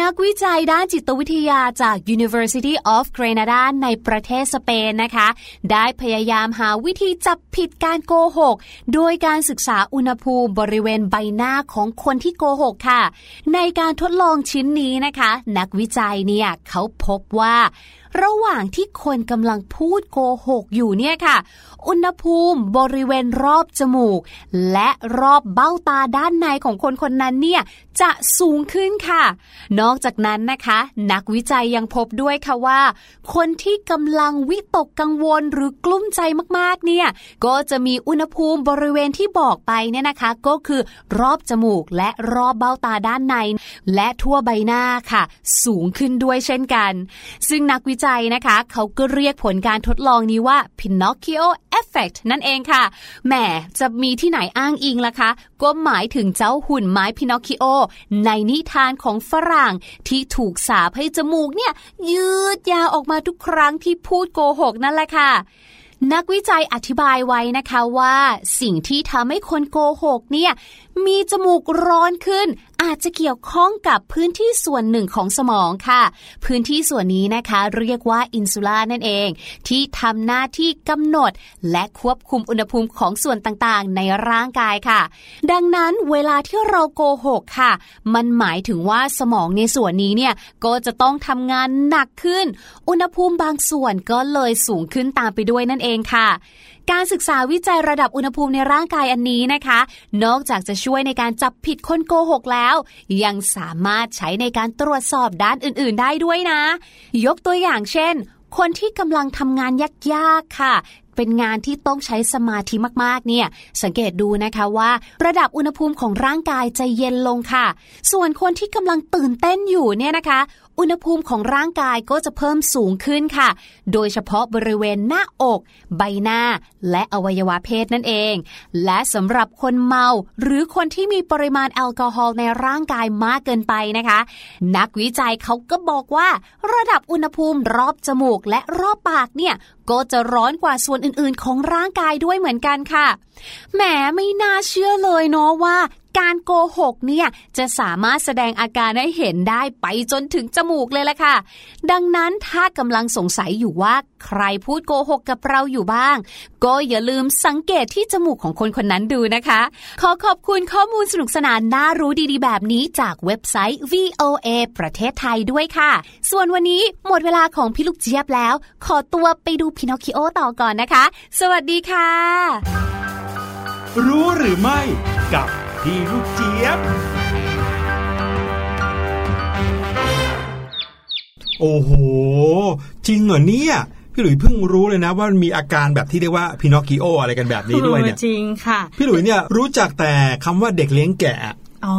นักวิจัยด้านจิตวิทยาจาก University of Granada ในประเทศสเปนนะคะ ได้พยายามหาวิธีจับผิดการโกหก โดยการศึกษาอุณหภูมิบริเวณใบหน้าของคนที่โกหกค่ะ ในการทดลองชิ้นนี้นะคะ นักวิจัยเนี่ยเขาพบว่า ระหว่างที่คนกำลังพูดโกหกอยู่เนี่ยค่ะ อุณหภูมิบริเวณรอบจมูก และรอบเบ้าตาด้านในของคนคนนั้นเนี่ยจะสูงขึ้นค่ะ นอกจากนั้นนะคะ นักวิจัยยังพบด้วยค่ะว่า คนที่กำลังวิตกกังวลหรือกลุ้มใจมากๆเนี่ยก็จะมีอุณหภูมิบริเวณที่บอกไปเนี่ยนะคะ ก็คือรอบจมูกและรอบเบ้าตาด้านใน และทั่วใบหน้าค่ะ สูงขึ้นด้วยเช่นกัน ซึ่งนักวิจัยนะคะ เขาก็เรียกผลการทดลองนี้ว่า Pinocchio Effect นั่นเองค่ะ แหม จะมีที่ไหนอ้างอิงล่ะคะ ก็หมายถึงเจ้าหุ่นไม้พินอคคิโอ ในนิทานของฝรั่งที่ถูกสาปให้จมูกเนี่ย ยืดยาวออกมาทุกครั้งที่พูดโกหกนั่นแหละค่ะนักวิจัยอธิบายไว้นะคะว่า สิ่งที่ทำให้คนโกหกเนี่ยมีจมูกร้อนขึ้น อาจจะเกี่ยวข้องกับพื้นที่ส่วนหนึ่งของสมองค่ะ พื้นที่ส่วนนี้นะคะ เรียกว่าอินซูล่านั่นเอง ที่ทำหน้าที่กำหนด และควบคุมอุณหภูมิของส่วนต่างๆ ในร่างกายค่ะ ดังนั้นเวลาที่เราโกหกค่ะ มันหมายถึงว่าสมองในส่วนนี้เนี่ยก็จะต้องทำงานหนักขึ้น อุณหภูมิบางส่วนก็เลยสูงขึ้นตามไปด้วยนั่นเองค่ะ การศึกษาวิจัยระดับอุณหภูมิในร่างกายอันนี้นะคะ นอกจากจะช่วยในการจับผิดคนโกหกแล้ว ยังสามารถใช้ในการตรวจสอบด้านอื่น ๆ ได้ด้วยนะ ยกตัวอย่างเช่นคนที่กำลังทำงานยากๆค่ะเป็นงานที่ต้องใช้สมาธิมากๆเนี่ยสังเกตดูนะคะว่า ระดับอุณหภูมิของร่างกายจะเย็นลงค่ะ ส่วนคนที่กำลังตื่นเต้นอยู่เนี่ยนะคะ อุณหภูมิของร่างกายก็จะเพิ่มสูงขึ้นค่ะ โดยเฉพาะบริเวณหน้าอก ใบหน้า และอวัยวะเพศนั่นเอง และสำหรับคนเมา หรือคนที่มีปริมาณแอลกอฮอล์ในร่างกายมากเกินไปนะคะ นักวิจัยเขาก็บอกว่า ระดับอุณหภูมิรอบจมูกและรอบปากเนี่ยก็จะร้อนกว่าส่วนอื่นๆ ของร่างกายด้วยเหมือนกันค่ะแหมไม่น่าเชื่อเลยเนาะว่า การโกหกเนี่ยจะสามารถแสดงอาการให้เห็นได้ไปจนถึงจมูกเลยล่ะค่ะ ดังนั้นถ้ากำลังสงสัยอยู่ว่าใครพูดโกหกกับเราอยู่บ้าง ก็อย่าลืมสังเกตที่จมูกของคนคนนั้นดูนะคะ ขอขอบคุณข้อมูลสนุกสนานน่ารู้ดีๆ แบบนี้จากเว็บไซต์ VOA ประเทศไทยด้วยค่ะ ส่วนวันนี้หมดเวลาของพี่ลูกเจี๊ยบแล้ว ขอตัวไปดูพินอคคิโอต่อก่อนนะคะ สวัสดีค่ะ รู้หรือไม่กับ พี่ลูกเจี๊ยบ โอ้โห จริงเหรอเนี่ย พี่หลุยเพิ่งรู้เลยนะว่ามันมีอาการแบบที่เรียกว่าพินอคกิโออะไรกันแบบนี้ด้วยเนี่ยจริงค่ะ พี่หลุยเนี่ยรู้จักแต่คำว่าเด็กเลี้ยงแกะอ๋อ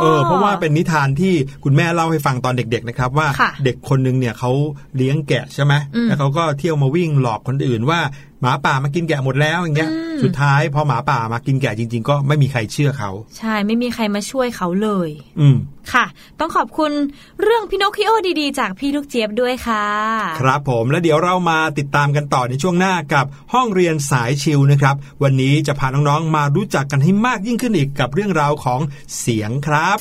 เออเพราะว่าเป็นนิทานที่คุณแม่เล่าให้ฟังตอนเด็กๆนะครับ ว่าค่ะเด็กคนนึงเนี่ยเขาเลี้ยงแกะใช่ไหมอืมแล้วเขาก็เที่ยวมาวิ่งหลอกคนอื่นว่าหมาป่ามากินแกะหมดแล้วอย่างเงี้ยอืมสุดท้ายพอหมาป่ามากินแกะจริง ๆ ก็ไม่มีใครเชื่อเขา ใช่ไม่มีใครมาช่วยเขาเลย อืมค่ะ ต้องขอบคุณเรื่องพินอคคิโอดีๆ จากพี่ลูกเจี๊ยบด้วยค่ะ ครับผมแล้วเดี๋ยวเรามาติดตามกันต่อในช่วงหน้ากับห้องเรียนสายชิลนะครับ วันนี้จะพาน้องๆมารู้จักกันให้มากยิ่งขึ้นอีกกับเรื่องราวของเสียงครับ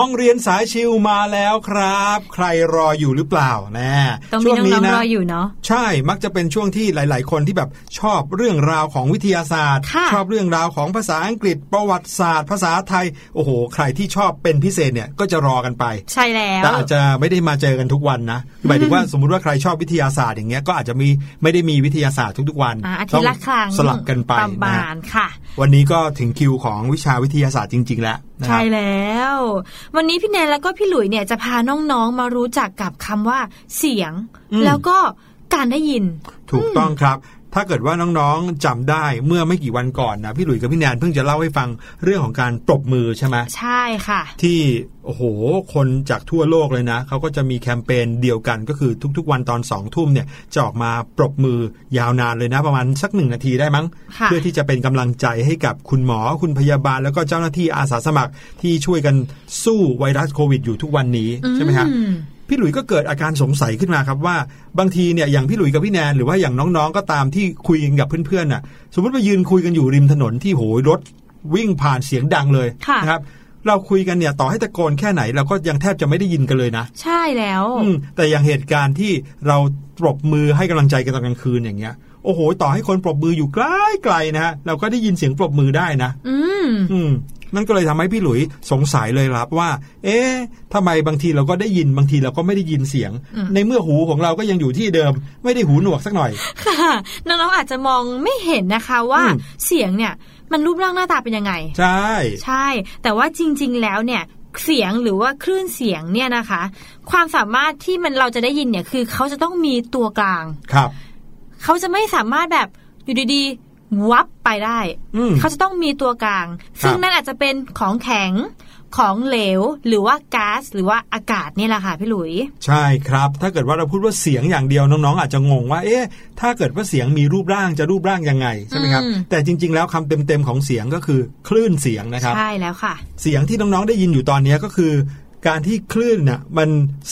ห้องเรียนสายชิวมาแล้วครับ ใครรออยู่หรือเปล่านะช่วงนี้นะรออยู่เนาะใช่มักจะเป็นช่วงที่หลาย ๆ คนที่แบบชอบเรื่องราวของวิทยาศาสตร์ ชอบเรื่องราวของภาษาอังกฤษประวัติศาสตร์ ภาษาไทยโอ้โห ใครที่ชอบเป็นพิเศษเนี่ยก็จะรอกันไป ใช่แล้วแต่อาจจะไม่ได้มาเจอกันทุกวันนะหมายถึงว่าสมมติว่าใครชอบวิทยาศาสตร์อย่างเงี้ยก็อาจจะมีไม่ได้มีวิทยาศาสตร์ทุก ๆ วันต้องสลับกันไปประมาณค่ะ วันนี้ก็ถึงคิวของวิชาวิทยาศาสตร์จริง ๆ แล้วใช่แล้ว วันนี้พี่แนนแล้วก็พี่หลุยเนี่ยจะพาน้องๆมารู้จักกับคำว่า เสียง แล้วก็การได้ยิน ถูกต้องครับ ถ้าเกิดว่าน้องๆจำได้เมื่อไม่กี่วันก่อนนะพี่หลุยส์กับพี่แนนเพิ่งจะเล่าให้ฟังเรื่องของการปรบมือใช่ไหมใช่ค่ะ ที่โอ้โหคนจากทั่วโลกเลยนะเขาก็จะมีแคมเปญเดียวกันก็คือทุกๆ วันตอนสองทุ่มเนี่ยจะออกมาปรบมือยาวนานเลยนะ ประมาณสักหนึ่งนาทีได้มั้งค่ะเพื่อที่จะเป็นกำลังใจให้กับคุณหมอคุณพยาบาล แล้วก็เจ้าหน้าที่อาสาสมัครที่ช่วยกันสู้ไวรัสโควิดอยู่ทุกวันนี้ใช่ไหมครับอืม พี่หลุยส์ก็เกิดอาการสงสัยขึ้นมาครับว่าบางทีเนี่ยอย่างพี่หลุยส์กับพี่แนนหรือว่าอย่างน้องๆก็ตามที่คุยกันกับเพื่อนๆน่ะ สมมติว่ายืนคุยกันอยู่ริมถนนที่โหยรถวิ่งผ่านเสียงดังเลยค่ะนะครับเราคุยกันเนี่ยต่อให้ตะโกนแค่ไหนเราก็ยังแทบจะไม่ได้ยินกันเลยนะ ใช่แล้วอืมแต่อย่างเหตุการณ์ที่เราปรบมือให้กำลังใจกันตอนกลางคืนอย่างเงี้ยโอ้โห ต่อให้คนปรบมืออยู่ไกลๆนะฮะเราก็ได้ยินเสียงปรบมือได้นะ อืมอืม นั่นก็เลยทำให้พี่หลุยสงสัยเลยครับว่า เอ๊ะทำไมบางทีเราก็ได้ยินบางทีเราก็ไม่ได้ยินเสียงอืมในเมื่อหูของเราก็ยังอยู่ที่เดิม ไม่ได้หูหนวกสักหน่อย ค่ะน้องๆอาจจะมองไม่เห็นนะคะว่าอืมเสียงเนี่ยมันรูปร่างหน้าตาเป็นยังไง ใช่ ใช่ แต่ว่าจริง ๆ แล้วเนี่ยเสียงหรือว่าคลื่นเสียงเนี่ยนะคะ ความสามารถที่มันเราจะได้ยินเนี่ยคือเขาจะต้องมีตัวกลางครับเขาจะไม่สามารถแบบอยู่ดีๆ วับไปได้อืมเขาจะต้องมีตัวกลาง ซึ่งครับนั่นอาจจะเป็นของแข็งของเหลวหรือว่าก๊าซหรือว่าอากาศเนี่ยแหละค่ะพี่หลุย ใช่ครับ ถ้าเกิดว่าเราพูดว่าเสียงอย่างเดียวน้องๆ อาจจะงงว่า เอ๊ะถ้าเกิดว่าเสียงมีรูปร่างจะรูปร่างยังไงใช่ไหมครับอืมแต่จริง ๆ แล้วคำเต็มๆของเสียงก็คือคลื่นเสียงนะครับใช่แล้วค่ะ เสียงที่น้องๆได้ยินอยู่ตอนนี้ก็คือ การที่คลื่นน่ะมัน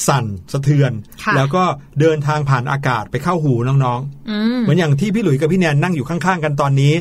สั่นสะเทือนค่ะแล้วก็เดินทางผ่านอากาศไปเข้าหูน้องๆอืมเหมือนอย่างที่พี่หลุยส์กับพี่แนนนั่งอยู่ข้างๆกันตอนนี้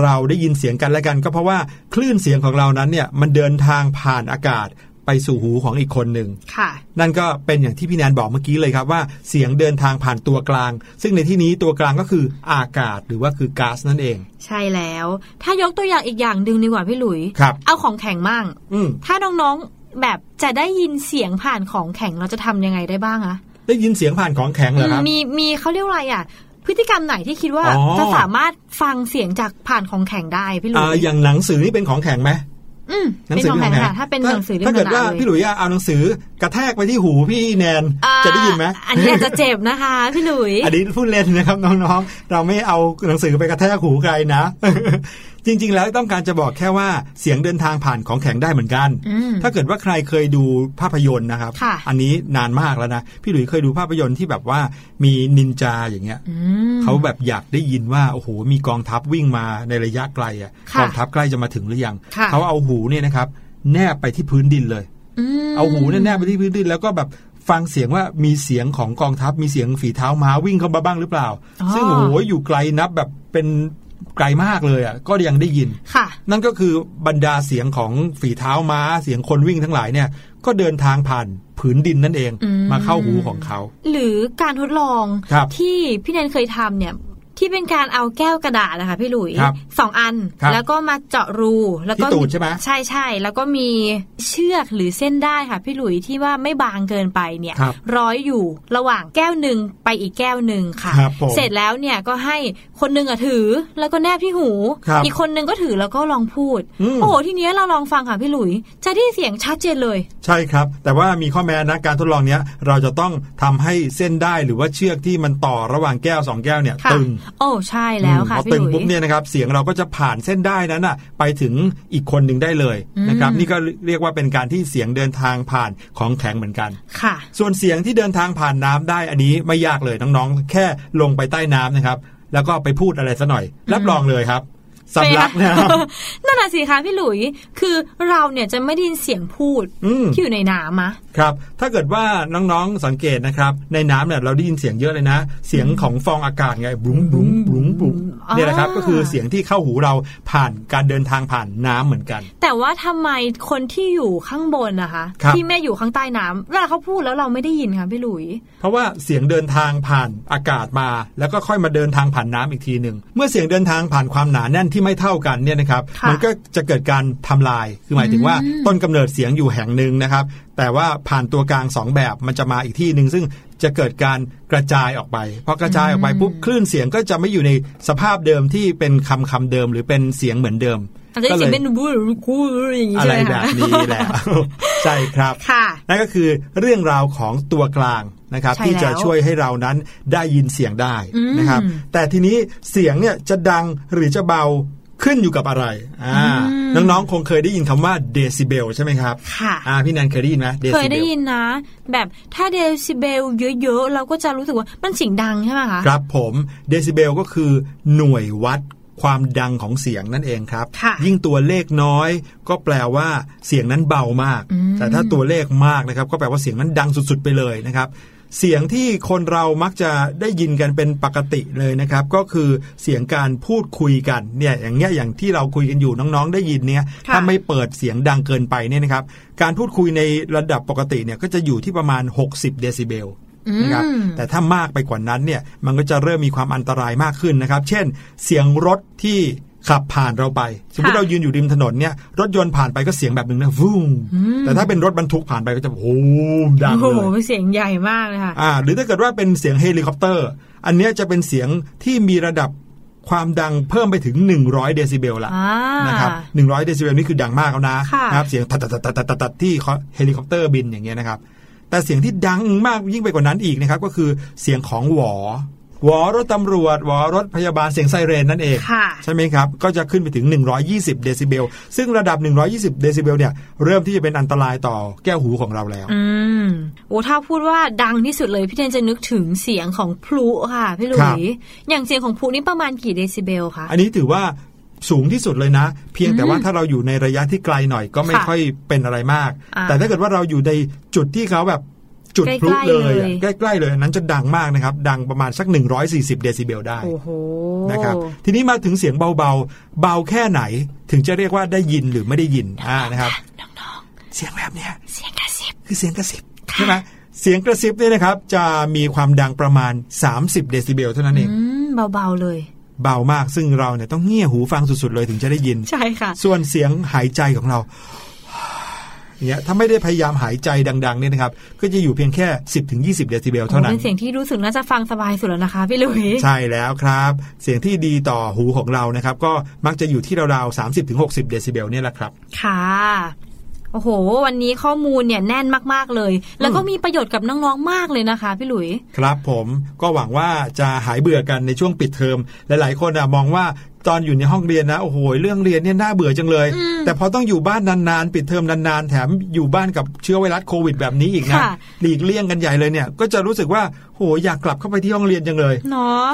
เราได้ยินเสียงกันและกัน ก็เพราะว่าคลื่นเสียงของเรานั้นเนี่ยมันเดินทางผ่านอากาศไปสู่หูของอีกคนหนึ่งค่ะนั่นก็เป็นอย่างที่พี่แนนบอกเมื่อกี้เลยครับว่าเสียงเดินทางผ่านตัวกลาง ซึ่งในที่นี้ตัวกลางก็คืออากาศหรือว่าคือก๊าซนั่นเอง ใช่แล้ว ถ้ายกตัวอย่างอีกอย่างหนึ่งดีกว่าพี่หลุยครับเอาของแข็งมั่งอืมถ้าน้องๆ แบบจะได้ยินเสียงผ่านของแข็งเราจะทำยังไงได้บ้างอะได้ยินเสียงผ่านของแข็งเหรอครับมีมีเขาเรียกว่าอะไรอะพฤติกรรมไหนที่คิดว่าอ๋อจะสามารถฟังเสียงจากผ่านของแข็งได้พี่หลุอ่ายอย่างหนังสือนี่เป็นของแข็งไหมอืมหนัเป็นสืของแข็งเป็ค่ะถ้าเป็นหนังสือเล่มถ้าเกิดว่าหนาๆเลยพี่หลุยส์เอาหนังสือกระแทกไปที่หูพี่แนนอ่าจะได้ยินไหมอันนี้อาจจะเจ็บนะคะพี่หลุยอันนี้พูดเล่นนะครับน้องๆ เราไม่เอาหนังสือไปกระแทกหูใครนะจริง ๆ แล้วต้องการจะบอกแค่ว่าเสียงเดินทางผ่านของแข็งได้เหมือนกันอืมถ้าเกิดว่าใครเคยดูภาพยนตร์นะครับค่ะอันนี้นานมากแล้วนะ พี่หลุยส์เคยดูภาพยนตร์ที่แบบว่ามีนินจาอย่างเงี้ยอืมเขาแบบอยากได้ยินว่าโอ้โหมีกองทัพวิ่งมาในระยะไกลอะค่ะกองทัพใกล้จะมาถึงหรือยังค่ะเขาเอาหูเนี่ยนะครับ แนบไปที่พื้นดินเลยมเอาหูเนี่ยแนบไปที่พื้นดินแล้วก็แบบฟังเสียงว่ามีเสียงของกองทัพมีเสียงฝีเท้าม้าวิ่งเข้ามาบ้างหรือเปล่าอ๋อซึ่งโอ้โหอยู่ไกลนับแบบเป็น ไกลมากเลยอะก็ยังได้ยินค่ะ นั่นก็คือบรรดาเสียงของฝีเท้าม้าเสียงคนวิ่งทั้งหลายเนี่ย ก็เดินทางผ่านผืนดินนั่นเองอืมมาเข้าหูของเขา หรือการทดลองครับที่พี่แนนเคยทำเนี่ย ที่เป็นการเอาแก้วกระดาษนะคะพี่หลุยครับสองอันครับแล้วก็มาเจาะรูแล้วก็ที่ตูดใช่ไหมใช่ใช่แล้วก็มีเชือกหรือเส้นได้ค่ะพี่หลุยที่ว่าไม่บางเกินไปเนี่ยครับร้อยอยู่ระหว่างแก้วหนึ่งไปอีกแก้วหนึ่งค่ะครับผมเสร็จแล้วเนี่ยก็ให้คนหนึงอะถือแล้วก็แนบที่หูครับอีกคนหนึงก็ถือแล้วก็ลองพูดอืมโอ้โหทีเนี้ยเราลองฟังค่ะพี่หลุย จะได้เสียงชัดเจนเลย ใช่ครับ แต่ว่ามีข้อแม้นะการทดลองเนี้ยเราจะต้องทำให้เส้นได้หรือว่าเชือกที่มันต่อระหว่างแก้วสองแก้วเนี่ยค่ะตึงโอ้ใช่แล้วค่ะพอพี่ตึงหลุยปุ๊บเนี่ยนะครับเสียงเราก็จะผ่านเส้นได้นั้นน่ะ ไปถึงอีกคนหนึ่งได้เลยนะครับอืมนี่ก็เรียกว่าเป็นการที่เสียงเดินทางผ่านของแข็งเหมือนกันค่ะ ส่วนเสียงที่เดินทางผ่านน้ำได้อันนี้ไม่ยากเลยน้องๆ แค่ลงไปใต้น้ำนะครับ แล้วก็ไปพูดอะไรซะหน่อย รับรองเลยครับสำลักนะครับนั่นน่ะสิคะพี่หลุย คือเราเนี่ยจะไม่ได้ยินเสียงพูดอืมที่อยู่ในน้ำอะครับถ้าเกิดว่าน้องๆสังเกตนะครับ ในน้ำเนี่ยเราได้ยินเสียงเยอะเลยนะ เสียงของฟองอากาศไงบุ้งบุ้งบุ้งบุ้งเนี่ยนะครับก็คือเสียงที่เข้าหูเราผ่านการเดินทางผ่านน้ำเหมือนกัน แต่ว่าทำไมคนที่อยู่ข้างบนนะคะครับที่แม่อยู่ข้างใต้น้ำเวลาเขาพูดแล้วเราไม่ได้ยินค่ะพี่หลุย เพราะว่าเสียงเดินทางผ่านอากาศมา แล้วก็ค่อยมาเดินทางผ่านน้ำอีกทีหนึ่งเมื่อเสียงเดินทางผ่านความหนาแน่นที่ไม่เท่ากันเนี่ยนะครับค่ะมันก็จะเกิดการทำลายคือหมายถึงว่าต้นกำเนิดเสียงอยู่แห่งหนึ่งนะครับ แต่ว่าผ่านตัวกลางสองแบบมันจะมาอีกที่หนึ่งซึ่งจะเกิดการกระจายออกไปพอกระจายออกไปปุ๊บคลื่นเสียงก็จะไม่อยู่ในสภาพเดิมที่เป็นคำคำเดิมหรือเป็นเสียงเหมือนเดิมอาจจะได้ก็เสียงเลยเป็นบู๊บู๊อย่างนี้อะใช่ไรไหมแบคะบนี้แหละใช่ครับค่ะนั่นก็คือเรื่องราวของตัวกลางนะครับใช่ที่จะแล้วช่วยให้เรานั้นได้ยินเสียงได้อืมนะครับ แต่ทีนี้เสียงเนี่ยจะดังหรือจะเบา ขึ้นอยู่กับอะไรอ่าน้องๆคงเคยได้ยินคำว่าเดซิเบลใช่ไหมครับค่ะอ่าพี่แนนเคยได้ยินไหมเดเคซิยเบได้ลยินนะ แบบถ้าเดซิเบลเยอะๆ เราก็จะรู้สึกว่ามันเสียงดังใช่ไหมคะครับผมเดซิเบลก็คือหน่วยวัดความดังของเสียงนั่นเองครับค่ะยิ่งตัวเลขน้อย ก็แปลว่าเสียงนั้นเบามากอืมแต่ถ้าตัวเลขมากนะครับ ก็แปลว่าเสียงนั้นดังสุดๆไปเลยนะครับ เสียงที่คนเรามักจะได้ยินกันเป็นปกติเลยนะครับ ก็คือเสียงการพูดคุยกันเนี่ยอย่างเงี้ยอย่างที่เราคุยกันอยู่น้องๆ ได้ยินเนี่ยค่ะถ้าไม่เปิดเสียงดังเกินไปเนี่ยนะครับ การพูดคุยในระดับปกติเนี่ยก็จะอยู่ที่ประมาณ 60 เดซิเบลนะครับอืมแต่ถ้ามากไปกว่านั้นเนี่ยมันก็จะเริ่มมีความอันตรายมากขึ้นนะครับ เช่น เสียงรถที่ ขับผ่านเราไป สมมติค่ะเรายืนอยู่ริมถนนเนี่ย รถยนต์ผ่านไปก็เสียงแบบหนึ่งนะฟูมแต่ถ้าเป็นรถบรรทุกผ่านไปก็จะโอ้โหดังโอ้เลโหยเสียงใหญ่มากเลยค่ะอ่า หรือถ้าเกิดว่าเป็นเสียงเฮลิคอปเตอร์ อันเนี้ยจะเป็นเสียงที่มีระดับความดังเพิ่มไปถึง 100 เดซิเบลละอ่านะครับ100 เดซิเบลนี่คือดังมากแล้วนะค่ะนะครับเสียงตัดตัดตัดตัดตัดตัดที่เฮลิคอปเตอร์บินอย่างเงี้ยนะครับ แต่เสียงที่ดังมากยิ่งไปกว่านั้นอีกนะครับ ก็คือเสียงของหวอห วอรถตำรวจหวอรถพยาบาลเสียงไซเรนนั่นเองค่ะใช่ไหมครับ ก็จะขึ้นไปถึง 120 เดซิเบล ซึ่งระดับ 120 เดซิเบลเนี่ยเริ่มที่จะเป็นอันตรายต่อแก้วหูของเราแล้ว อืมโอ้ถ้าพูดว่าดังที่สุดเลยพี่เทนจะนึกถึงเสียงของพลุค่ะพี่หลุครัยบอย่างเสียงของพลุนี่ประมาณกี่เดซิเบลคะอันนี้ถือว่าสูงที่สุดเลยนะ เพียงแต่ว่าถ้าเราอยู่ในระยะที่ไกลหน่อยก็ไม่ค่ะค่อยเป็นอะไรมากอ่าแต่ถ้าเกิดว่าเราอยู่ในจุดที่เขาแบบ จุดพลุใกล้ๆเลยเลยอะใกล้ๆเลยอันนั้นจะดังมากนะครับ ดังประมาณสัก 140 เดซิเบลได้โอ้โหนะครับทีนี้มาถึงเสียงเบาๆ เบาแค่ไหนถึงจะเรียกว่าได้ยินหรือไม่ได้ยินอ่านะครับเสียงแบบเนี้ยเสียงกระซิบคือเสียงกระซิบใช่ไหมเสียงกระซิบเนี่ยนะครับ จะมีความดังประมาณ 30 เดซิเบลเท่านั้นเองอืมเบาๆเลยเบามากซึ่งเราเนี่ยต้องเงี่ยหูฟังสุดๆเลยถึงจะได้ยิน ใช่ค่ะ ส่วนเสียงหายใจของเรา เนี่ยถ้าไม่ได้พยายามหายใจดังๆเนี่ยนะครับก็จะอยู่เพียงแค่ 10-20ถึง20เดซิเบลเท่านั้นเป็นเสียงที่รู้สึกน่าจะฟังสบายสุดแล้วนะคะพี่หลุยใช่แล้วครับ เสียงที่ดีต่อหูของเรานะครับ ก็มักจะอยู่ที่ราวๆ30-60ถึง60เดซิเบลเนี่ยแหละครับ ค่ะโอ้โห วันนี้ข้อมูลเนี่ยแน่นมาก ๆ เลย แล้วก็มีประโยชน์กับน้อง ๆ มากเลยนะคะ พี่หลุย ครับผมก็หวังว่าจะหายเบื่อกันในช่วงปิดเทอม หลาย ๆ คนอะมองว่า ตอนอยู่ในห้องเรียนนะโอ้โหเรื่องเรียนเนี่ยน่าเบื่อจังเลย แต่พอต้องอยู่บ้านนานๆ ปิดเทอมนานๆ แถมอยู่บ้านกับเชื้อไวรัสโควิดแบบนี้อีกนะค่ะหลีกเลี่ยงกันใหญ่เลยเนี่ย ก็จะรู้สึกว่าโหอยากกลับเข้าไปที่ห้องเรียนจังเลยเนาะ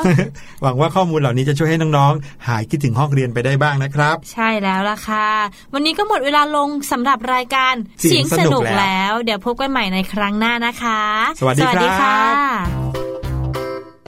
หวังว่าข้อมูลเหล่านี้จะช่วยให้น้องๆ หายคิดถึงห้องเรียนไปได้บ้างนะครับ ใช่แล้วล่ะค่ะ วันนี้ก็หมดเวลาลงสำหรับรายการเสียงสนุกแล้วแล้ว เดี๋ยวพบกันใหม่ในครั้งหน้านะคะ สวัสดีครับค่ะ